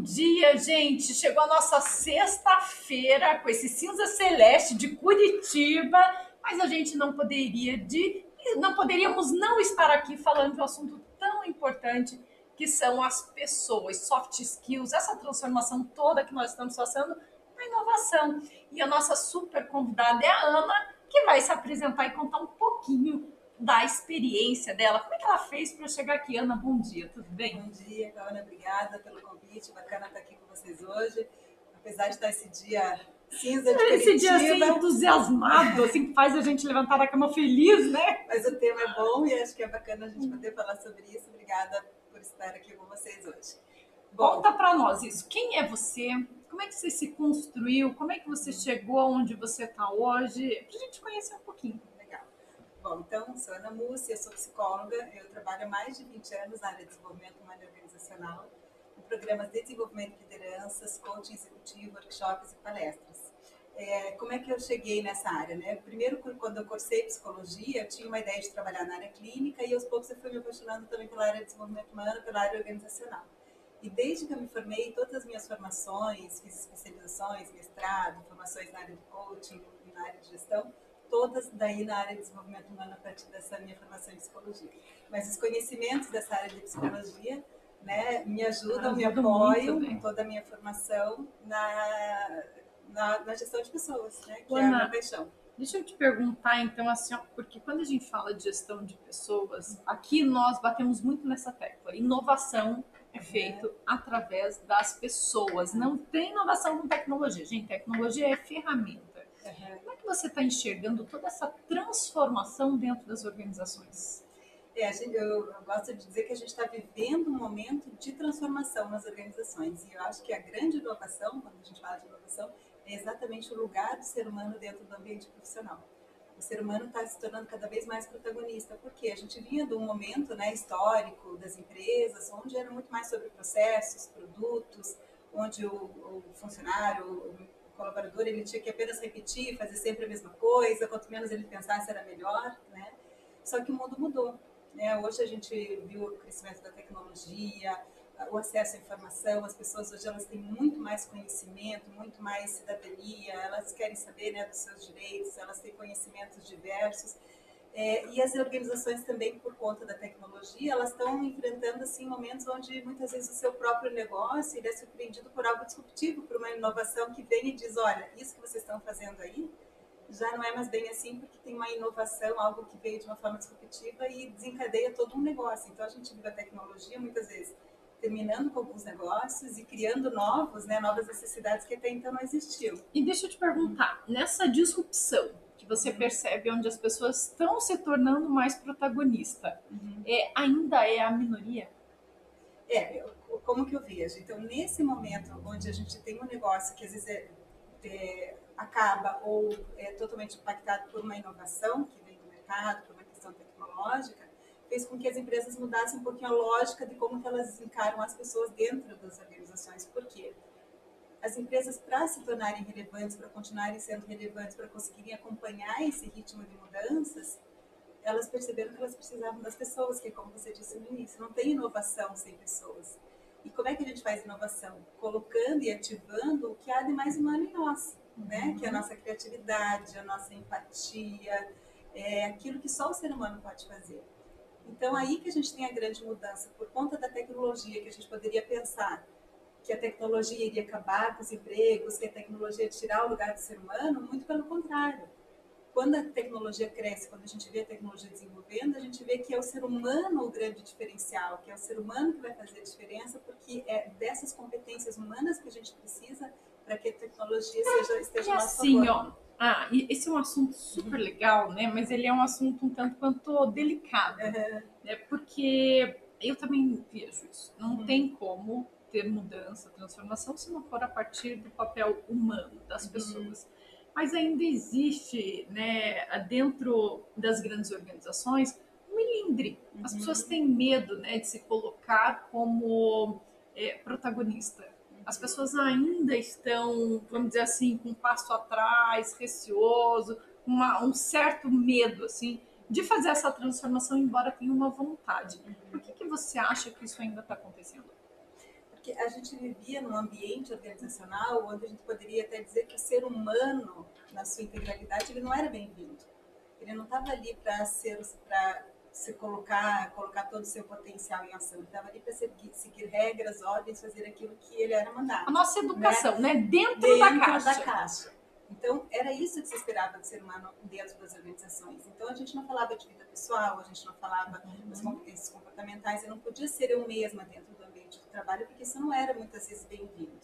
Bom dia, gente! Chegou a nossa sexta-feira com esse cinza celeste de Curitiba, mas a gente não poderia de não poderíamos não estar aqui falando de um assunto tão importante que são as pessoas, soft skills, essa transformação toda que nós estamos passando na inovação. E a nossa super convidada é a Ana, que vai se apresentar e contar um pouquinho da experiência dela. Como é que ela fez para chegar aqui? Ana, bom dia, tudo bem? Bom dia, Ana, obrigada pelo convite. Bacana estar aqui com vocês hoje. Apesar de estar esse dia cinza de Esse dia assim, entusiasmado, assim, que faz a gente levantar da cama feliz, né? Mas o tema é bom e acho que é bacana a gente poder falar sobre isso. Obrigada por estar aqui com vocês hoje. Bom, Conta para nós isso. Quem é você? Como é que você se construiu? Como é que você chegou onde você está hoje? Para a gente conhecer um pouquinho. Bom, então, sou Ana Múcia, sou psicóloga, eu trabalho há mais de 20 anos na área de desenvolvimento humano organizacional, em programas de desenvolvimento de lideranças, coaching executivo, workshops e palestras. É, como é que eu cheguei nessa área? Né? Primeiro, quando eu cursei psicologia, eu tinha uma ideia de trabalhar na área clínica e aos poucos eu fui me apaixonando também pela área de desenvolvimento humano, pela área organizacional. E desde que eu me formei, todas as minhas formações, fiz especializações, mestrado, formações na área de coaching na área de gestão, todas daí na área de desenvolvimento humano a partir dessa minha formação em psicologia. Mas os conhecimentos dessa área de psicologia né, me ajudam, me apoiam em toda a minha formação na, na, na gestão de pessoas, né, que Ana, é a minha paixão. Deixa eu te perguntar, então, assim, porque quando a gente fala de gestão de pessoas, aqui nós batemos muito nessa tecla. Inovação é feito é. através das pessoas. Não tem inovação com tecnologia. Gente, tecnologia é ferramenta. Uhum. Como é que você está enxergando toda essa transformação dentro das organizações? É, gente, eu, eu, gosto de dizer que a gente está vivendo um momento de transformação nas organizações. E eu acho que a grande inovação, quando a gente fala de inovação, é exatamente o lugar do ser humano dentro do ambiente profissional. O ser humano está se tornando cada vez mais protagonista, porque a gente vinha de um momento né, histórico das empresas, onde era muito mais sobre processos, produtos, onde o, o funcionário, colaborador ele tinha que apenas repetir, fazer sempre a mesma coisa, quanto menos ele pensasse era melhor, né? Só que o mundo mudou, né? Hoje a gente viu o crescimento da tecnologia, o acesso à informação, as pessoas hoje elas têm muito mais conhecimento, muito mais cidadania, elas querem saber né, dos seus direitos, elas têm conhecimentos diversos. É, e as organizações também, por conta da tecnologia, elas estão enfrentando assim momentos onde muitas vezes o seu próprio negócio ele é surpreendido por algo disruptivo, por uma inovação que vem e diz, olha, isso que vocês estão fazendo aí já não é mais bem assim, porque tem uma inovação, algo que veio de uma forma disruptiva e desencadeia todo um negócio. Então a gente vive a tecnologia muitas vezes terminando com alguns negócios e criando novos, né, novas necessidades que até então não existiam. E deixa eu te perguntar, nessa disrupção, você percebe onde as pessoas estão se tornando mais protagonista. Uhum. É, ainda é a minoria? É, como que eu vejo? Então, nesse momento onde a gente tem um negócio que às vezes é, é, acaba ou é totalmente impactado por uma inovação que vem do mercado, por uma questão tecnológica, fez com que as empresas mudassem um pouquinho a lógica de como elas encaram as pessoas dentro das organizações. Por quê? As empresas, para se tornarem relevantes, para continuarem sendo relevantes, para conseguirem acompanhar esse ritmo de mudanças, elas perceberam que elas precisavam das pessoas, que, como você disse no início, não tem inovação sem pessoas. E como é que a gente faz inovação? Colocando e ativando o que há de mais humano em nós, né? Uhum. Que é a nossa criatividade, a nossa empatia, é aquilo que só o ser humano pode fazer. Então, aí que a gente tem a grande mudança, por conta da tecnologia, que a gente poderia pensar que a tecnologia iria acabar com os empregos, que a tecnologia ia tirar o lugar do ser humano, muito pelo contrário. Quando a tecnologia cresce, quando a gente vê a tecnologia desenvolvendo, a gente vê que é o ser humano o grande diferencial, que é o ser humano que vai fazer a diferença, porque é dessas competências humanas que a gente precisa para que a tecnologia seja, esteja e assim, ó, ah, esse é um assunto super legal, né? Mas ele é um assunto um tanto quanto delicado, uhum. né? Porque eu também vejo isso. Não uhum. tem como ter mudança, transformação, se não for a partir do papel humano das uhum. pessoas. Uhum. Mas ainda existe, né, dentro das grandes organizações, um melindre. Uhum. As pessoas têm medo né, de se colocar como é, protagonista. As uhum. pessoas ainda estão, vamos dizer assim, com um passo atrás, receoso, uma, um certo medo, assim, de fazer essa transformação, embora tenha uma vontade. Uhum. Por que, que você acha que isso ainda está acontecendo? Porque a gente vivia num ambiente organizacional onde a gente poderia até dizer que o ser humano, na sua integralidade, ele não era bem-vindo. Ele não estava ali para ser para se colocar, colocar todo o seu potencial em ação. Ele estava ali para seguir, seguir, regras, ordens, fazer aquilo que ele era mandado. A nossa educação, né? né? Dentro, dentro, da caixa. Da caixa. Então, era isso que se esperava do ser humano dentro das organizações. Então, a gente não falava de vida pessoal, a gente não falava uhum. das competências comportamentais, eu não podia ser eu mesma dentro trabalho, porque isso não era muitas vezes bem-vindo.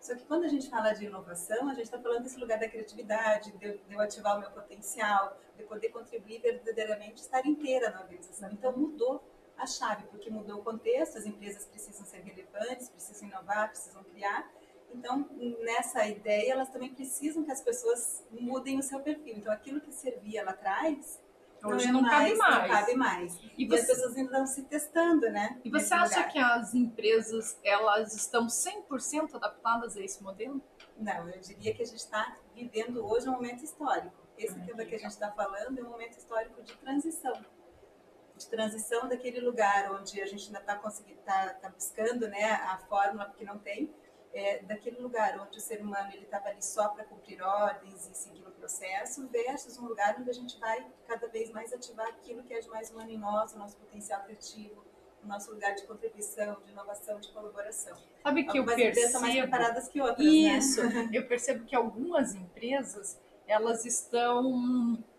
Só que quando a gente fala de inovação, a gente está falando desse lugar da criatividade, de, eu ativar o meu potencial, de poder contribuir verdadeiramente, estar inteira na organização. Então mudou a chave, porque mudou o contexto, as empresas precisam ser relevantes, precisam inovar, precisam criar. Então, nessa ideia, elas também precisam que as pessoas mudem o seu perfil. Então, aquilo que servia lá atrás, Hoje não, não cabe mais. Não cabe mais. E, você... e as pessoas ainda estão se testando, né? E você acha lugar. que as empresas elas estão 100% adaptadas a esse modelo? Não, eu diria que a gente está vivendo hoje um momento histórico. Esse tema que a gente está falando é um momento histórico de transição. De transição daquele lugar onde a gente ainda está conseguindo, está tá buscando né, a fórmula, porque não tem, é, daquele lugar onde o ser humano ele estava ali só para cumprir ordens e seguir processo versus um lugar onde a gente vai cada vez mais ativar aquilo que é de mais humano em nós, o nosso potencial criativo, o nosso lugar de contribuição, de inovação, de colaboração. Sabe que algumas eu percebo são mais preparadas que outras, Isso. Né? Eu percebo que algumas empresas elas estão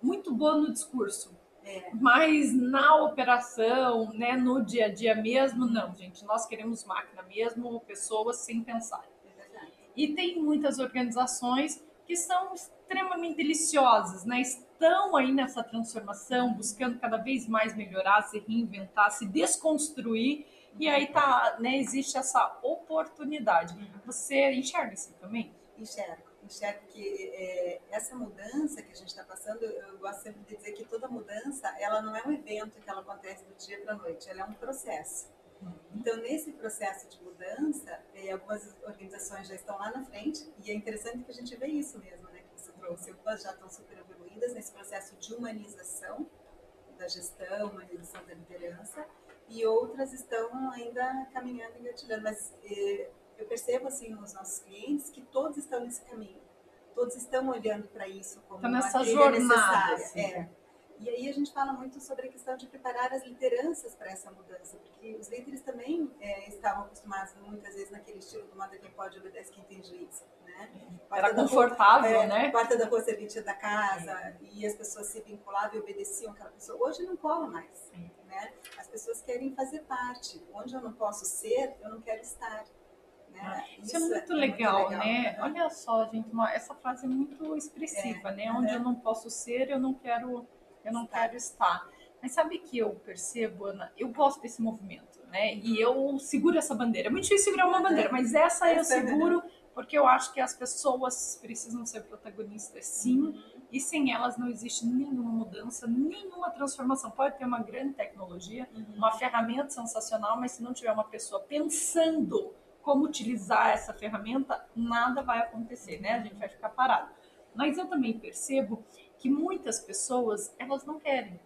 muito boas no discurso. É. Mas na operação, né, no dia a dia mesmo, não, gente. Nós queremos máquina mesmo, pessoas sem pensar. É e tem muitas organizações que são extremamente deliciosas, né? Estão aí nessa transformação, buscando cada vez mais melhorar, se reinventar, se desconstruir. E aí tá, né, existe essa oportunidade. Você enxerga isso também? Enxergo. Enxergo que é, essa mudança que a gente está passando, eu gosto sempre de dizer que toda mudança, ela não é um evento que ela acontece do dia para a noite, ela é um processo. Então, nesse processo de mudança, é, algumas organizações já estão lá na frente, e é interessante que a gente vê isso mesmo trouxe, algumas já estão super evoluídas nesse processo de humanização da gestão, humanização da liderança, e outras estão ainda caminhando e engatilhando. Mas eh, eu percebo, assim, nos nossos clientes que todos estão nesse caminho. Todos estão olhando para isso como tá nessa uma jornada, necessária. Assim. É. E aí a gente fala muito sobre a questão de preparar as lideranças para essa mudança, porque os líderes também é, estavam acostumados muitas vezes naquele estilo do manda quem pode, obedece quem tem juízo. Né? Era confortável, né? É, porta da rua serventia da casa, é. e as pessoas se vinculavam e obedeciam aquela pessoa. Hoje não cola mais. Né? As pessoas querem fazer parte. Onde eu não posso ser, eu não quero estar. Né? Isso, Isso, é muito, é legal, muito legal, né? Olha só, gente, uma, essa frase é muito expressiva, é, né? Onde eu não posso ser, eu não quero, eu não quero estar. Mas sabe que eu percebo, Ana? Eu gosto desse movimento, né? E eu seguro essa bandeira. É muito difícil segurar uma bandeira, mas essa eu seguro porque eu acho que as pessoas precisam ser protagonistas, sim, e sem elas não existe nenhuma mudança, nenhuma transformação. Pode ter uma grande tecnologia, uhum. uma ferramenta sensacional, mas se não tiver uma pessoa pensando como utilizar essa ferramenta, nada vai acontecer, né? A gente vai ficar parado. Mas eu também percebo que muitas pessoas, elas não querem.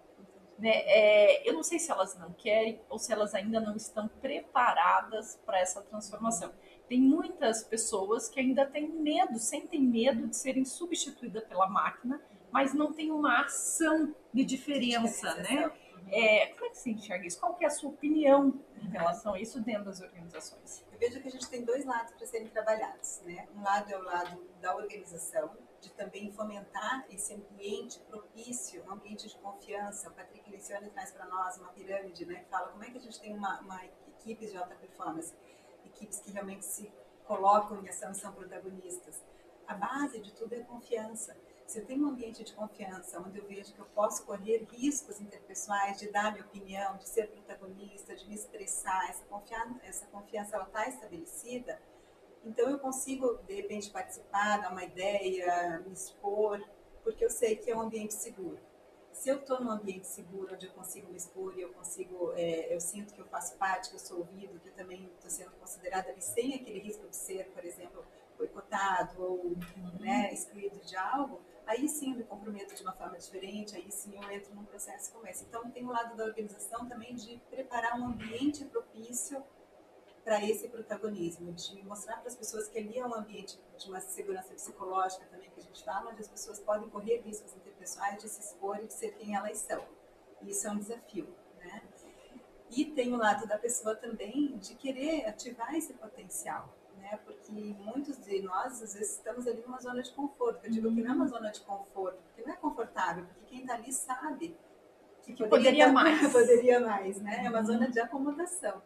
Né? É, eu não sei se elas não querem ou se elas ainda não estão preparadas para essa transformação. Tem muitas pessoas que ainda têm medo, sentem medo de serem substituídas pela máquina, mas não tem uma ação de diferença, né? É, como é que você enxerga isso? Qual é a sua opinião em relação a isso dentro das organizações? Eu vejo que a gente tem dois lados para serem trabalhados, né? Um lado é o lado da organização, de também fomentar esse ambiente propício, um ambiente de confiança. O Patrick Licione traz para nós uma pirâmide, né? Fala como é que a gente tem uma, uma equipe de alta performance equipes que realmente se colocam em ação e são protagonistas. A base de tudo é confiança. Se eu tenho um ambiente de confiança, onde eu vejo que eu posso correr riscos interpessoais, de dar minha opinião, de ser protagonista, de me expressar, essa confiança, essa confiança ela está estabelecida, então eu consigo, de repente, participar, dar uma ideia, me expor, porque eu sei que é um ambiente seguro se eu estou num ambiente seguro, onde eu consigo me expor e eu consigo, é, eu sinto que eu faço parte, que eu sou ouvido, que eu também estou sendo considerada ali sem aquele risco de ser, por exemplo, boicotado ou né, excluído de algo, aí sim eu me comprometo de uma forma diferente, aí sim eu entro num processo como esse. Então tem o lado da organização também de preparar um ambiente propício para esse protagonismo, de mostrar para as pessoas que ali é um ambiente de uma segurança psicológica também que a gente fala, onde as pessoas podem correr riscos interpessoais de se expor e de ser quem elas são. Isso é um desafio, né? E tem o lado da pessoa também de querer ativar esse potencial, né? Porque muitos de nós, às vezes, estamos ali numa zona de conforto. Eu digo que não é uma uhum. zona de conforto, porque não é confortável, porque quem está ali sabe que, que poderia, poderia mais. poderia mais, né? É uma zona de acomodação.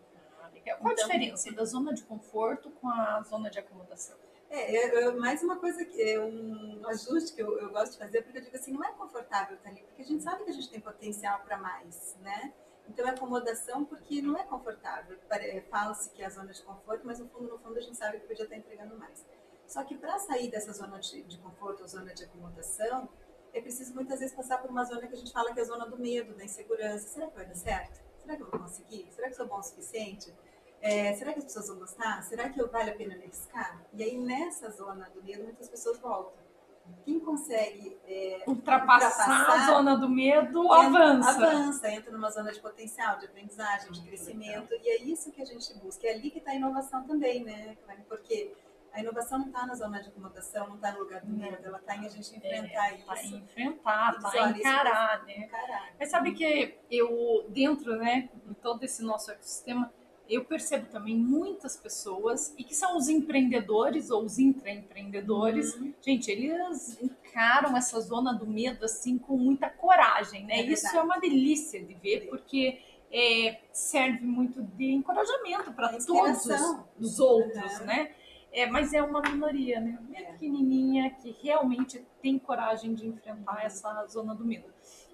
Qual a então, diferença da zona de conforto com a zona de acomodação? É, é, é mais uma coisa que é um ajuste que eu, eu, gosto de fazer, porque eu digo assim, não é confortável estar ali, porque a gente sabe que a gente tem potencial para mais, né? Então é acomodação porque não é confortável. Fala-se que é a zona de conforto, mas no fundo, no fundo a gente sabe que podia estar entregando mais. Só que para sair dessa zona de, de conforto ou zona de acomodação, é preciso muitas vezes passar por uma zona que a gente fala que é a zona do medo, da insegurança. Será que vai dar certo? Será que eu vou conseguir? Será que sou bom o suficiente? É, será que as pessoas vão gostar? Será que vale a pena me arriscar? E aí, nessa zona do medo, muitas pessoas voltam. Quem consegue é, ultrapassar, ultrapassar, a zona do medo entra, avança. Avança, entra numa zona de potencial, de aprendizagem, de crescimento. E é isso que a gente busca. É ali que está a inovação também, né? Porque a inovação não está na zona de acomodação, não está no lugar do medo, ela está em a gente enfrentar é, isso. Em enfrentar, está em encarar, né? Encarar. Mas sabe que eu, dentro né, de todo esse nosso ecossistema, eu percebo também muitas pessoas, e que são os empreendedores ou os intraempreendedores, uhum. gente, eles encaram essa zona do medo assim com muita coragem, né? É Isso é uma delícia de ver, porque é, serve muito de encorajamento para todos os, os outros, uhum. né? É, mas é uma minoria, né? É. Pequenininha que realmente tem coragem de enfrentar essa zona do medo.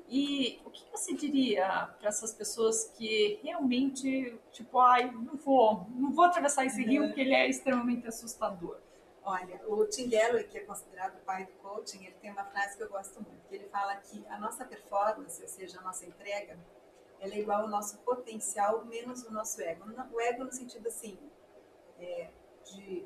E o que você diria para essas pessoas que realmente, tipo, ai, não vou, não vou atravessar esse rio porque ele é extremamente assustador? Olha, o Tim Galloway, que é considerado o pai do coaching, ele tem uma frase que eu gosto muito, que ele fala que a nossa performance, ou seja, a nossa entrega, ela é igual ao nosso potencial menos o nosso ego. O ego no sentido assim, é, de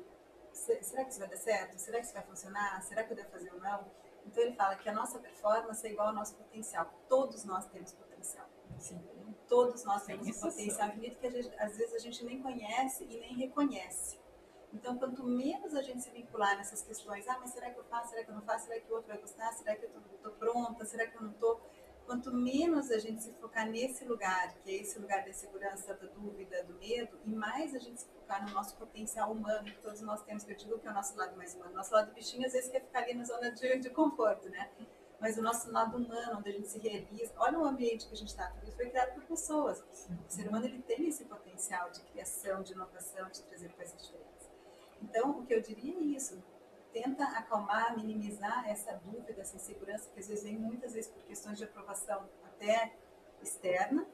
será que isso vai dar certo? Será que isso vai funcionar? Será que eu devo fazer ou não? Então ele fala que a nossa performance é igual ao nosso potencial. Todos nós temos potencial. Sim. Todos nós temos um potencial infinito que gente, às vezes a gente nem conhece e nem reconhece. Então, quanto menos a gente se vincular nessas questões, ah, mas será que eu faço? Será que eu não faço? Será que o outro vai gostar? Será que eu estou pronta? Será que eu não estou? Quanto menos a gente se focar nesse lugar, que é esse lugar da insegurança, da dúvida, do medo, e mais a gente se focar no nosso potencial humano, que todos nós temos, que eu digo que é o nosso lado mais humano. Nosso lado bichinho, às vezes, quer ficar ali na zona de, de conforto, né? Mas o nosso lado humano, onde a gente se realiza. Olha o ambiente que a gente está. Tudo isso foi criado por pessoas. O ser humano ele tem esse potencial de criação, de inovação, de trazer coisas diferentes. Então, o que eu diria é isso tenta acalmar, minimizar essa dúvida, essa insegurança que às vezes vem muitas vezes por questões de aprovação até externa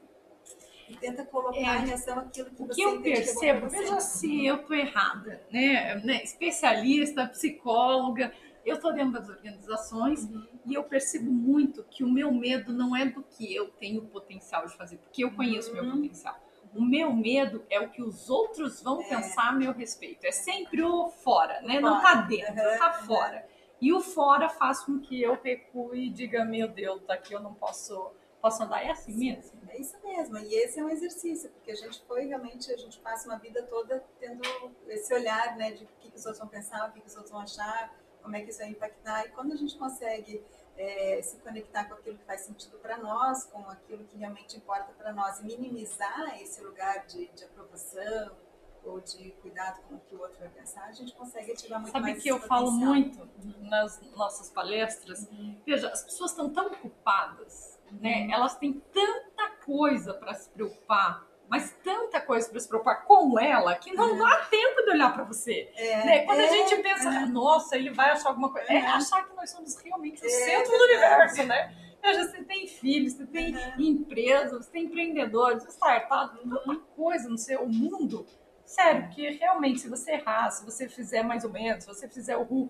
e tenta colocar é, em ação aquilo que o você que eu percebo, que veja se eu estou errada, né? né? Especialista, psicóloga, eu estou dentro das organizações uhum. e eu percebo muito que o meu medo não é do que eu tenho potencial de fazer, porque eu conheço uhum. meu potencial. O meu medo é o que os outros vão é. pensar a meu respeito. É sempre o fora, né? Fora. Não tá dentro, uhum. tá fora. E o fora faz com que eu recue e diga, meu Deus, daqui eu não posso, posso andar. É assim mesmo? É isso mesmo. E esse é um exercício, porque a gente foi realmente, a gente passa uma vida toda tendo esse olhar, né? De o que, os outros vão pensar, o que os outros vão achar, como é que isso vai impactar. E quando a gente consegue é, se conectar com aquilo que faz sentido para nós, com aquilo que realmente importa para nós e minimizar esse lugar de, de, aprovação ou de cuidado com o que o outro vai pensar, a gente consegue ativar muito Sabe mais Sabe que eu potencial. falo muito nas nossas palestras? Uhum. Veja, as pessoas estão tão ocupadas, né? uhum. né? Elas têm tanta coisa para se preocupar mas tanta coisa para se preocupar com ela que não dá tempo de olhar para você. É, né? Quando é, a gente pensa, é. nossa, ele vai achar alguma coisa, é, é achar que nós somos realmente o é, centro do universo, né? Veja, você tem filhos, você tem uhum. empresas, você tem empreendedores, startups, tanta coisa no seu mundo. Sério, que realmente, se você errar, se você fizer mais ou menos, se você fizer o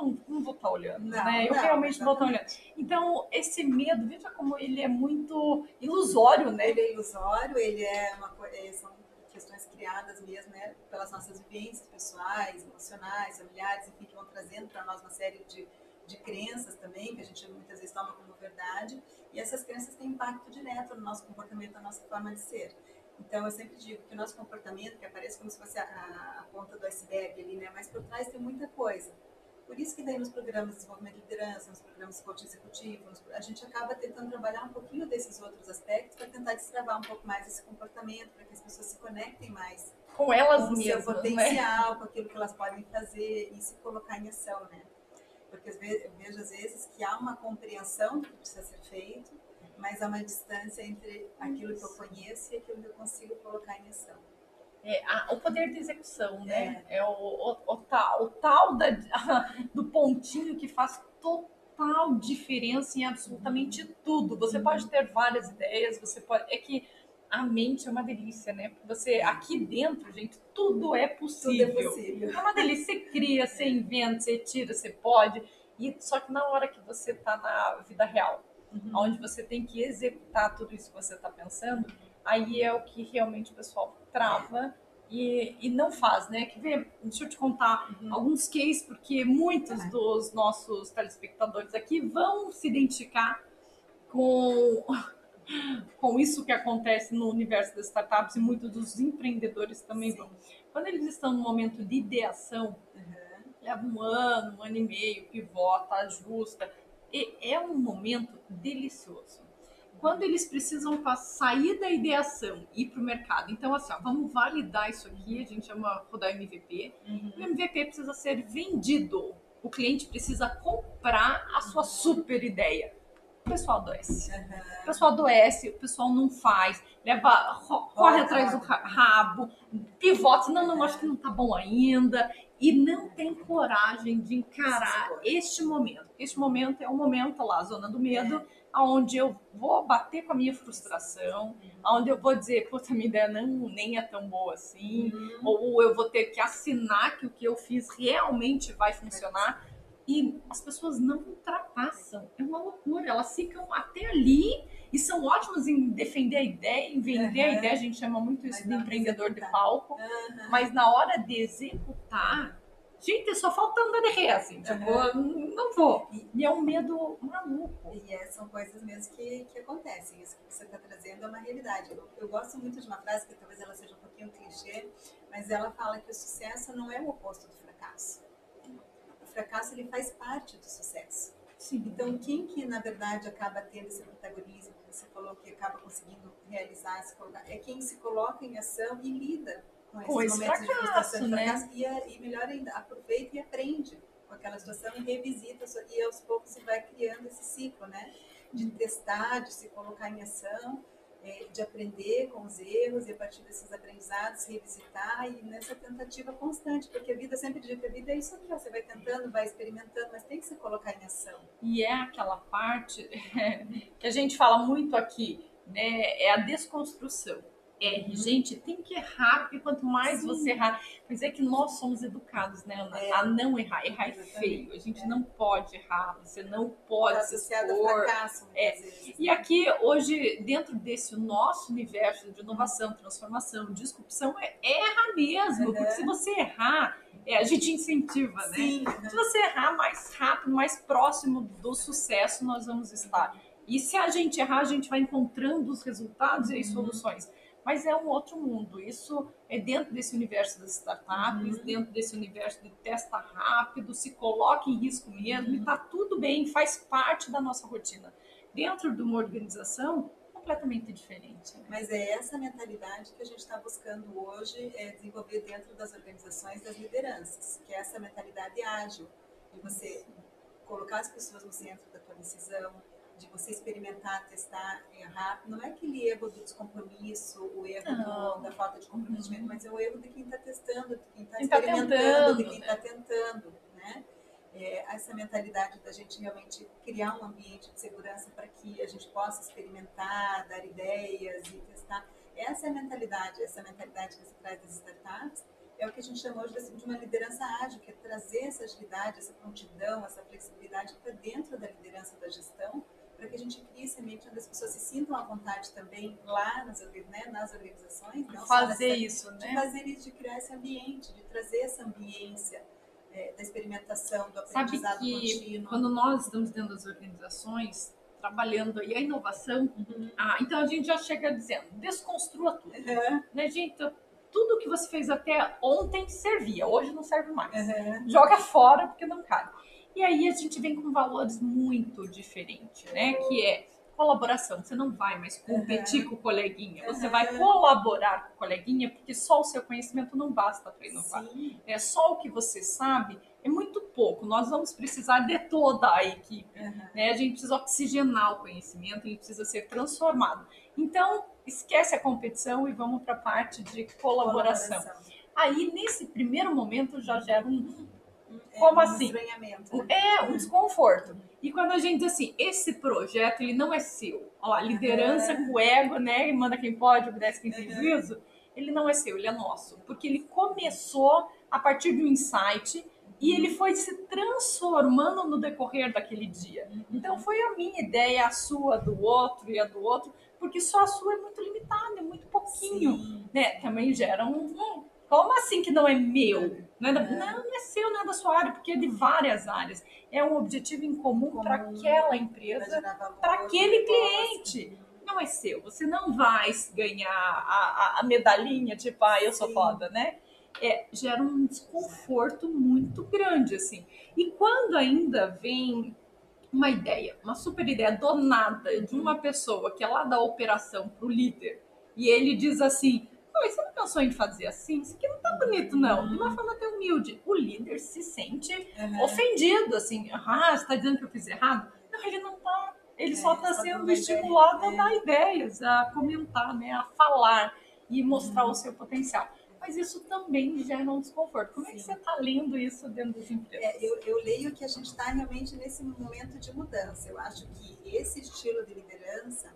não, não vou estar tá olhando, não, né? Eu não, realmente não vou estar tá olhando. Então, esse medo, veja como ele é muito ilusório, né? Ele é ilusório, ele é uma é, são questões criadas mesmo, né? Pelas nossas vivências pessoais, emocionais, familiares, enfim, que vão trazendo para nós uma série de, de crenças também, que a gente muitas vezes toma como verdade, e essas crenças têm impacto direto no nosso comportamento, na nossa forma de ser. Então, eu sempre digo que o nosso comportamento, que aparece como se fosse a, a, a ponta do iceberg ali, né? Mas por trás tem muita coisa. Por isso que daí nos programas de desenvolvimento de liderança, nos programas de coaching executivo, a gente acaba tentando trabalhar um pouquinho desses outros aspectos para tentar destravar um pouco mais esse comportamento, para que as pessoas se conectem mais com elas com mesmas, seu né? potencial, né? com aquilo que elas podem fazer e se colocar em ação, né? Porque eu vejo às vezes que há uma compreensão do que precisa ser feito, mas há uma distância entre aquilo que eu conheço e aquilo que eu consigo colocar em ação. É, a, o poder de execução, né? É, é o, o, o, tal, o tal da, do pontinho que faz total diferença em absolutamente tudo. Você uhum. pode ter várias ideias, você pode. É que a mente é uma delícia, né? Você aqui dentro, gente, tudo é possível. Tudo é possível. É uma delícia. Você cria, você inventa, você tira, você pode. E só que na hora que você está na vida real, uhum. onde você tem que executar tudo isso que você está pensando, aí é o que realmente o pessoal trava e, e não faz, né? Quer ver? Deixa eu te contar uhum. alguns cases, porque muitos uhum. dos nossos telespectadores aqui vão se identificar com, com isso que acontece no universo das startups e muitos dos empreendedores também Sim. vão. Quando eles estão no momento de ideação, uhum. leva um ano, um ano e meio, pivota, ajusta, e é um momento delicioso quando eles precisam sair da ideação e ir para o mercado. Então, assim, ó, vamos validar isso aqui, a gente chama rodar MVP. Uhum. O MVP precisa ser vendido. O cliente precisa comprar a sua super ideia. O pessoal adoece. Uhum. O pessoal adoece, o pessoal não faz, leva, corre atrás do rabo, pivota, não, não, acho que não tá bom ainda. E não tem coragem de encarar este momento. Este momento é o momento lá, a zona do medo. É aonde eu vou bater com a minha frustração, aonde eu vou dizer, puta, minha ideia não, nem é tão boa assim, uhum. ou eu vou ter que assinar que o que eu fiz realmente vai funcionar. E as pessoas não ultrapassam. É uma loucura. Elas ficam até ali e são ótimas em defender a ideia, em vender uhum. a ideia. A gente chama muito isso de empreendedor de palco. Uhum. Mas na hora de executar, Gente, só falta andar de ré, assim. Tipo, uhum. não vou. E é um medo maluco. E é, são coisas mesmo que, que acontecem. Isso que você está trazendo é uma realidade. Eu, eu, gosto muito de uma frase, que talvez ela seja um pouquinho clichê, mas ela fala que o sucesso não é o oposto do fracasso. O fracasso, ele faz parte do sucesso. Sim. Então, quem que, na verdade, acaba tendo esse protagonismo, que você falou, que acaba conseguindo realizar, se colocar, é quem se coloca em ação e lida com, com esse momentos fracasso, de frustração né? fracasso, e, e, melhor ainda, aproveita e aprende com aquela situação e revisita, e aos poucos se vai criando esse ciclo, né? De uhum. testar, de se colocar em ação, é, de aprender com os erros e a partir desses aprendizados revisitar e nessa tentativa constante, porque a vida sempre diz que a vida é isso aqui, você vai tentando, vai experimentando, mas tem que se colocar em ação. E é aquela parte que a gente fala muito aqui, né? É a desconstrução erre. Uhum. Gente, tem que errar, porque quanto mais Sim. você errar. Mas é que nós somos educados, né, Ana? É. A não errar. Errar é feio. A gente é. não pode errar, você não pode tá se expor. Fracasso, é. Vezes, e aqui, hoje, dentro desse nosso universo de inovação, transformação, disrupção, é erra mesmo. Uhum. Porque se você errar, é, a gente incentiva, né? Sim. Se você errar mais rápido, mais próximo do sucesso, nós vamos estar. E se a gente errar, a gente vai encontrando os resultados e as uhum. soluções mas é um outro mundo. Isso é dentro desse universo das startups, uhum. dentro desse universo de testa rápido, se coloca em risco mesmo, uhum. e está tudo bem, faz parte da nossa rotina. Dentro de uma organização, completamente diferente. Né? Mas é essa mentalidade que a gente está buscando hoje é desenvolver dentro das organizações, das lideranças, que é essa mentalidade ágil, de você colocar as pessoas no centro da tua decisão, de você experimentar, testar, errar. Não é aquele erro do descompromisso, o erro do, da falta de comprometimento, uhum. mas é o erro de quem está testando, de quem está experimentando, tá de quem está tentando, né? É, essa mentalidade da gente realmente criar um ambiente de segurança para que a gente possa experimentar, dar ideias e testar. Essa é a mentalidade, essa mentalidade que se traz das startups, é o que a gente chama hoje de uma liderança ágil, que é trazer essa agilidade, essa prontidão, essa flexibilidade para dentro da liderança da gestão, para que a gente crie esse ambiente onde as pessoas se sintam à vontade também lá nas, né, nas organizações. Fazer nessa, isso, né? De fazer isso, de criar esse ambiente, de trazer essa ambiência é, da experimentação, do aprendizado Sabe que contínuo. quando nós estamos dentro das organizações, trabalhando aí a inovação, uhum. ah, então a gente já chega dizendo, desconstrua tudo. Uhum. Né, gente? Tudo que você fez até ontem servia, hoje não serve mais. Uhum. Joga fora porque não cabe. E aí a gente vem com valores muito diferentes, né? Que é colaboração. Você não vai mais competir com o coleguinha, você vai colaborar com o coleguinha, porque só o seu conhecimento não basta para inovar. Sim. É só o que você sabe é muito pouco. Nós vamos precisar de toda a equipe. Uhum. Né? A gente precisa oxigenar o conhecimento, ele precisa ser transformado. Então, esquece a competição e vamos para a parte de colaboração. colaboração. Aí, nesse primeiro momento, já gera um. É, como um assim? Né? É, um desconforto. E quando a gente diz assim, esse projeto ele não é seu. Lá, liderança uhum. com ego, né? E manda quem pode, obedece quem tem uhum. juízo. Ele não é seu, ele é nosso. Porque ele começou a partir de um insight e ele foi se transformando no decorrer daquele dia. Então foi a minha ideia, a sua do outro e a do outro, porque só a sua é muito limitada, é muito pouquinho, Sim. né? Também gera um, como assim que não é meu? Não é, da, é. não, não é seu, não é da sua área, porque é de várias áreas. É um objetivo em comum, para aquela empresa, para aquele cliente. Não é seu. Você não vai ganhar a, a, a medalhinha, tipo, ah, eu sou Sim. foda, né? é, gera um desconforto muito grande, assim. E quando ainda vem uma ideia, uma super ideia do nada de uma pessoa que é lá da operação para o líder, e ele diz assim: mas você não pensou em fazer assim? Isso aqui não tá bonito, não. De uma forma até humilde. O líder se sente uhum. ofendido, assim, ah, você tá dizendo que eu fiz errado? Não, ele não tá. Ele é, só está sendo estimulado a dar ideias, a comentar, né, a falar e mostrar uhum. o seu potencial mas isso também gera um desconforto. Como Sim. é que você está lendo isso dentro das empresas? É, eu, eu, leio que a gente está realmente nesse momento de mudança. Eu acho que esse estilo de liderança,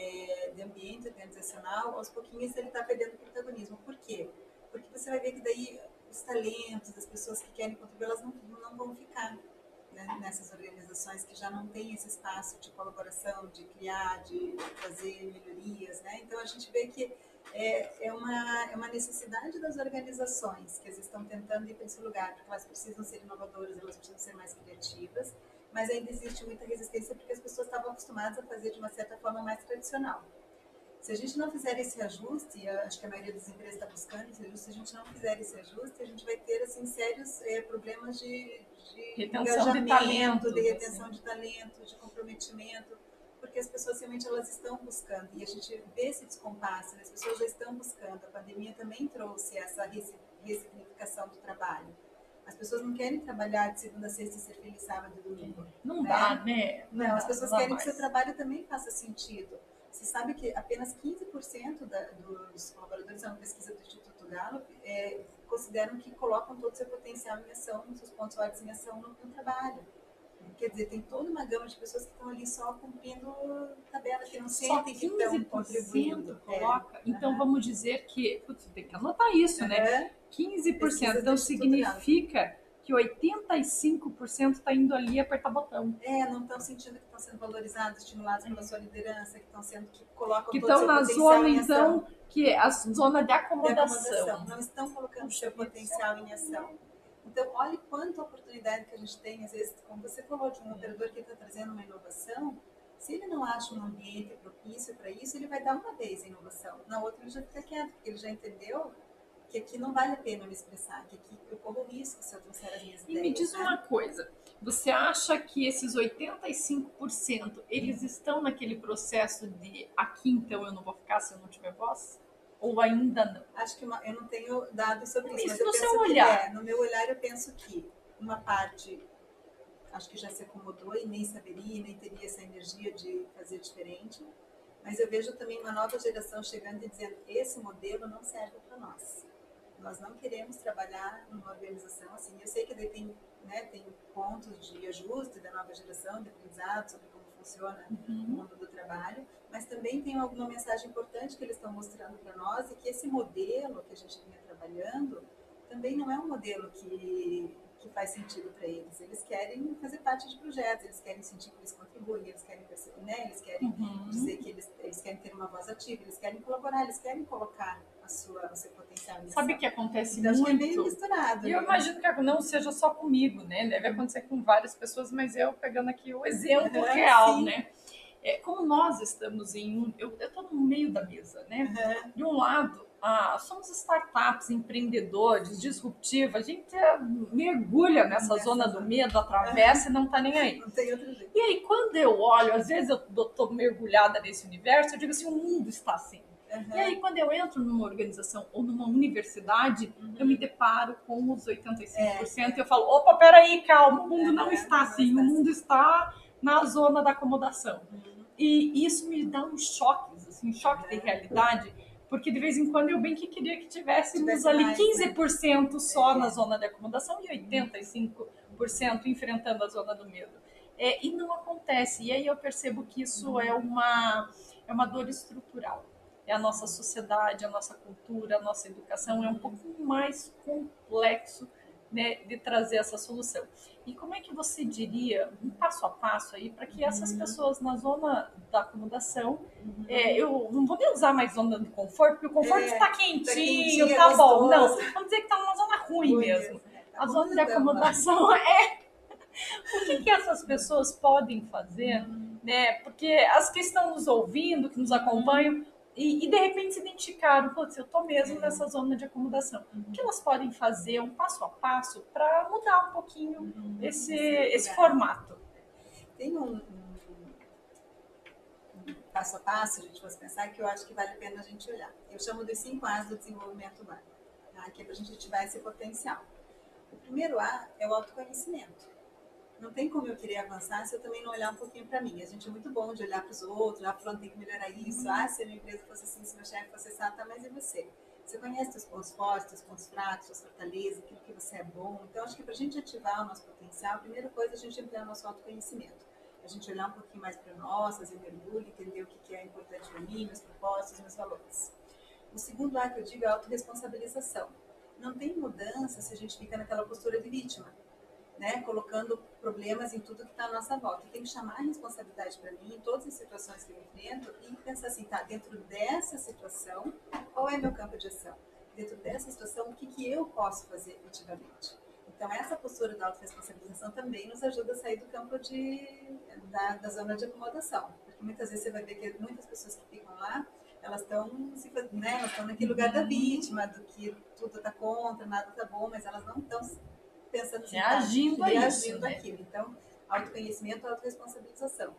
é, de ambiente organizacional, aos pouquinhos ele está perdendo protagonismo. Por quê? Porque você vai ver que daí os talentos das pessoas que querem contribuir, elas não, não vão ficar né, nessas organizações que já não têm esse espaço de colaboração, de criar, de fazer melhorias. Né? Então a gente vê que é, é, uma, é uma necessidade das organizações que estão tentando ir para esse lugar, porque elas precisam ser inovadoras, elas precisam ser mais criativas, mas ainda existe muita resistência porque as pessoas estavam acostumadas a fazer de uma certa forma mais tradicional. Se a gente não fizer esse ajuste, acho que a maioria das empresas está buscando esse ajuste, se a gente não fizer esse ajuste, a gente vai ter assim sérios é, problemas de, de retenção de talento, de retenção assim. de talento, de comprometimento porque as pessoas realmente elas estão buscando e a gente vê esse descompasso, né? as pessoas já estão buscando. A pandemia também trouxe essa ressignificação do trabalho. As pessoas não querem trabalhar de segunda a sexta e feliz sábado e domingo. Não né? dá, né? Não, não as pessoas querem mais. que seu trabalho também faça sentido. Você sabe que apenas 15% da, dos colaboradores, é uma pesquisa do Instituto Gallup, é, consideram que colocam todo o seu potencial em ação, seus pontos fortes em ação no, no trabalho. Quer dizer, tem toda uma gama de pessoas que estão ali só cumprindo tabela, que não sentem que estão contribuindo. Coloca. É. Então, uhum. vamos dizer que. Putz, tem que anotar isso, uhum. né? 15%. Então, significa que 85% está indo ali apertar botão. É, não estão sentindo que estão sendo valorizados, estimulados pela sua liderança, que estão sendo que colocam que estão na zona então que é a zona de acomodação. de acomodação. Não estão colocando o seu potencial em ação. Então, olhe quanta oportunidade que a gente tem, às vezes, como você falou, de um operador que está trazendo uma inovação, se ele não acha um ambiente propício para isso, ele vai dar uma vez a inovação. Na outra, ele já fica quieto, porque ele já entendeu que aqui não vale a pena me expressar, que aqui eu corro risco se eu trouxer as minhas e ideias. E me diz né? uma coisa, você acha que esses 85%, eles estão naquele processo de aqui então eu não vou ficar se eu não tiver voz? Ou ainda não? Acho que uma, eu não tenho dados sobre isso. Isso no seu olhar. É, no meu olhar, eu penso que uma parte acho que já se acomodou e nem saberia, nem teria essa energia de fazer diferente. Mas eu vejo também uma nova geração chegando e dizendo: esse modelo não serve para nós. Nós não queremos trabalhar numa organização assim. Eu sei que daí tem, né, tem pontos de ajuste da nova geração, de aprendizado sobre como funciona uhum. o mundo do trabalho, mas também tem alguma mensagem importante que eles estão mostrando para nós e que esse modelo que a gente vinha trabalhando também não é um modelo que, que faz sentido para eles. Eles querem fazer parte de projetos, eles querem sentir que eles contribuem, eles querem, né, eles querem uhum. dizer que eles, eles querem ter uma voz ativa, eles querem colaborar, eles querem colocar sua, o seu potencial. Sabe o que acontece então, muito? Acho que é misturado. E eu né? imagino que não seja só comigo, né? Deve acontecer com várias pessoas, mas eu pegando aqui o exemplo Uhum, real, sim. né? É, como nós estamos em um. Eu estou no meio da mesa, né? Uhum. De um lado, ah, somos startups, empreendedores, disruptivos, a gente é, mergulha nessa zona do medo, atravessa e não tá nem aí. Não tem outro jeito. E aí, quando eu olho, às vezes eu estou mergulhada nesse universo, eu digo assim: o mundo está assim. Uhum. E aí, quando eu entro numa organização ou numa universidade, Uhum. eu me deparo com os 85% É. e eu falo: opa, peraí, calma, o mundo não É, está assim, o mundo está na zona da acomodação. E isso me dá uns choques, assim, um choque de É. realidade, porque de vez em quando eu bem que queria que tivéssemos Tivesse ali mais, 15% só É. na zona de acomodação e 85% enfrentando a zona do medo. É, e não acontece. E aí eu percebo que isso Uhum. é uma, é uma dor estrutural. É a nossa sociedade, a nossa cultura, a nossa educação. É um pouco mais complexo né, de trazer essa solução. E como é que você diria, um passo a passo aí, para que essas Uhum. pessoas na zona da acomodação, é, eu não vou nem usar mais zona de conforto, porque o conforto É, está quentinho, quentinho, tá, é bom. Não, vamos dizer que está numa zona ruim mesmo. né? A zona de Acomodando, acomodação é. O que, que essas pessoas podem fazer, né? Porque as que estão nos ouvindo, que nos acompanham, e, e de repente se identificaram, putz, eu tô mesmo É. nessa zona de acomodação. Uhum. O que elas podem fazer, um passo a passo, para mudar um pouquinho Uhum. esse, Esse esse formato? Tem um, um- um passo a passo, a gente fosse pensar, que eu acho que vale a pena a gente olhar. Eu chamo dos cinco A's do desenvolvimento humano, tá? que é para a gente ativar esse potencial. O primeiro A é o autoconhecimento. Não tem como eu querer avançar se eu também não olhar um pouquinho para mim. A gente é muito bom de olhar para os outros, ah, fulano tem que melhorar isso, ah, se a minha empresa fosse assim, se meu chefe fosse assim, ah, tá, mas e você? Você conhece os pontos fortes, os pontos fracos, suas fortalezas, aquilo que você é bom. Então, acho que para a gente ativar o nosso potencial, a primeira coisa é a gente ampliar o nosso autoconhecimento. A gente olhar um pouquinho mais para nós, fazer mergulho, entender o que é importante para mim, meus propósitos, meus valores. O segundo A que eu digo é a autorresponsabilização. Não tem mudança se a gente fica naquela postura de vítima, né? colocando problemas em tudo que está à nossa volta. Tem que chamar a responsabilidade para mim em todas as situações que eu enfrento e pensar assim, tá, dentro dessa situação, qual é meu campo de ação? Dentro dessa situação, o que, que eu posso fazer efetivamente? Então, essa postura da autorresponsabilização também nos ajuda a sair do campo de, da, da zona de acomodação. Porque muitas vezes você vai ver que muitas pessoas que ficam lá, elas estão né, elas naquele lugar da vítima, do que tudo está contra, nada está bom, mas elas não estão assim, Reagindo a isso, reagindo né? àquilo. Então, autoconhecimento autorresponsabilização.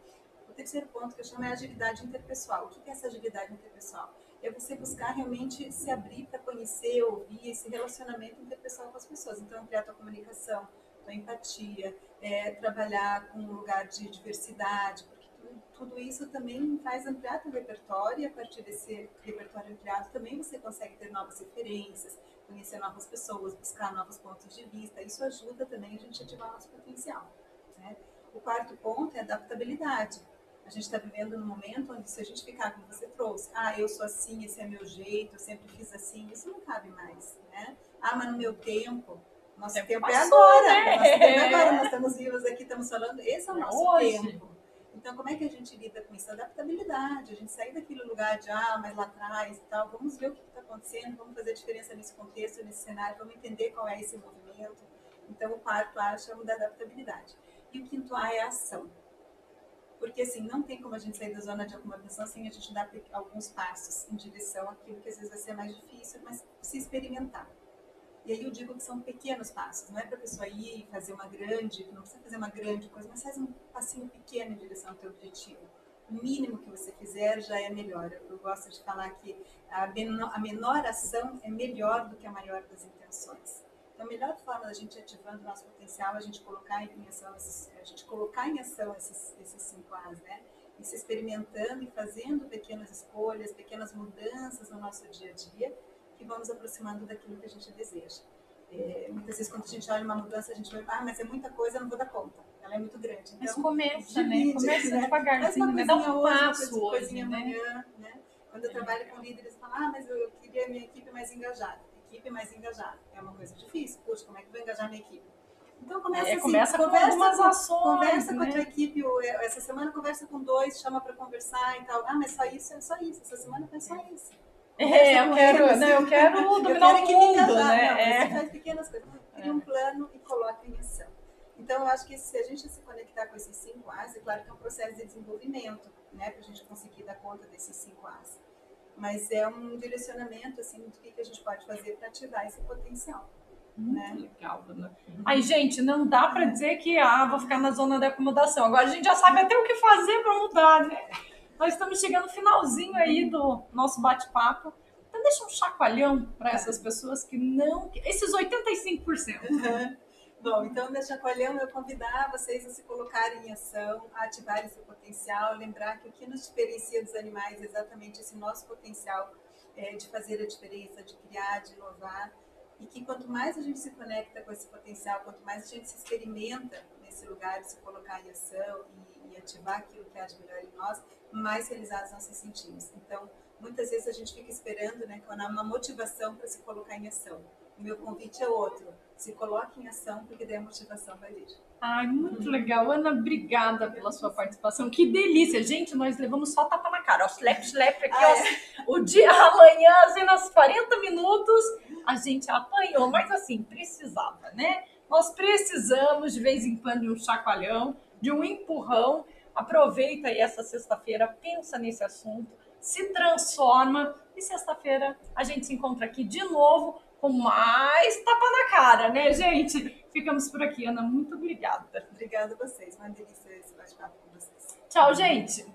O terceiro ponto que eu chamo é agilidade interpessoal. O que é essa agilidade interpessoal? É você buscar realmente se abrir para conhecer, ouvir esse relacionamento interpessoal com as pessoas. Então, ampliar a tua comunicação, tua empatia, é, trabalhar com um lugar de diversidade, porque tudo, tudo isso também faz ampliar teu repertório e a partir desse repertório ampliado também você consegue ter novas referências, conhecer novas pessoas, buscar novos pontos de vista. Isso ajuda também a gente a ativar nosso potencial. Né? O quarto ponto é adaptabilidade. A gente está vivendo num momento onde se a gente ficar como você trouxe, ah, eu sou assim, esse é meu jeito, eu sempre fiz assim, isso não cabe mais, né? Ah, mas no meu tempo, nosso Tempo tempo, é passou, agora, né? nosso tempo é agora, nós estamos vivos aqui, estamos falando, esse é o É nosso hoje. tempo. Então, como é que a gente lida com isso? Adaptabilidade, a gente sair daquele lugar de, ah, mas lá atrás e tal, vamos ver o que está acontecendo, vamos fazer diferença nesse contexto, nesse cenário, vamos entender qual é esse movimento. Então, o quarto A chama da adaptabilidade. E o quinto A é a ação. Porque, assim, não tem como a gente sair da zona de acomodação sem a gente dar alguns passos em direção àquilo que às vezes vai ser mais difícil, mas se experimentar. E aí eu digo que são pequenos passos, não é para a pessoa ir fazer uma grande, não precisa fazer uma grande coisa, mas faz um passinho pequeno em direção ao teu objetivo. O mínimo que você fizer já é melhor. Eu gosto de falar que a menor, a menor ação é melhor do que a maior das intenções. Então, a melhor forma da gente ativando o nosso potencial é a gente colocar em ação a gente colocar em ação esses, esses cinco A's, né? E se experimentando e fazendo pequenas escolhas, pequenas mudanças no nosso dia a dia, vão nos aproximando daquilo que a gente deseja. É, muitas vezes, quando a gente olha uma mudança, a gente vai, ah, mas é muita coisa, eu não vou dar conta. Ela é muito grande. Então, Mas começa, né? divide, Começa né? Devagarzinho, uma né? Dá um hoje, uma passo coisa- hoje, né? amanhã, né? Quando eu trabalho com líderes, falam, ah, mas eu queria minha equipe mais engajada. Equipe mais engajada. É uma coisa difícil. Poxa, como é que eu vou engajar minha equipe? Então começa É, assim, começa com conversa algumas com, ações, conversa com a né? tua equipe. o- Essa semana conversa com dois, chama para conversar e tal. Ah, mas só isso, é só isso. Essa semana foi só isso. É, eu quero, não, eu quero dominar eu quero o mundo, né? Não, é. Você faz pequenas coisas, cria é. um plano e coloca em ação. Então, eu acho que se a gente se conectar com esses cinco As, é claro que é um processo de desenvolvimento, né, para a gente conseguir dar conta desses cinco As. Mas é um direcionamento, assim, do que, que a gente pode fazer para ativar esse potencial. Muito né? legal, Dona. Aí, gente, não dá para dizer que ah, vou ficar na zona de acomodação. Agora a gente já sabe até o que fazer para mudar, né? Nós estamos chegando no finalzinho aí do nosso bate-papo. Então, deixa um chacoalhão para essas pessoas que não. Esses 85%. Uhum. Bom, então, nesse chacoalhão, eu convidar vocês a se colocarem em ação, a ativarem seu potencial, lembrar que o que nos diferencia dos animais é exatamente esse nosso potencial é, de fazer a diferença, de criar, de inovar e que quanto mais a gente se conecta com esse potencial, quanto mais a gente se experimenta nesse lugar se colocar em ação e, e ativar aquilo que há de melhor em nós, mais realizados nós se sentimos. Então, muitas vezes a gente fica esperando, né, uma motivação para se colocar em ação. O meu convite é outro, se coloque em ação, porque daí a motivação vai vir. Ai, muito legal. Ana, obrigada pela sua participação. Que delícia. Gente, nós levamos só tapa na cara. Ó, slap, slap aqui, ah, é? O dia amanhã, assim, nas 40 minutos, a gente apanhou. Mas assim, precisava, né? Nós precisamos, de vez em quando, de um chacoalhão, de um empurrão. Aproveita aí essa sexta-feira, pensa nesse assunto, se transforma. E sexta-feira a gente se encontra aqui de novo com mais tapa na cara, né, gente? Ficamos por aqui, Ana. Muito obrigada. Obrigada a vocês. Uma delícia esse bate-papo com vocês. Tchau, gente.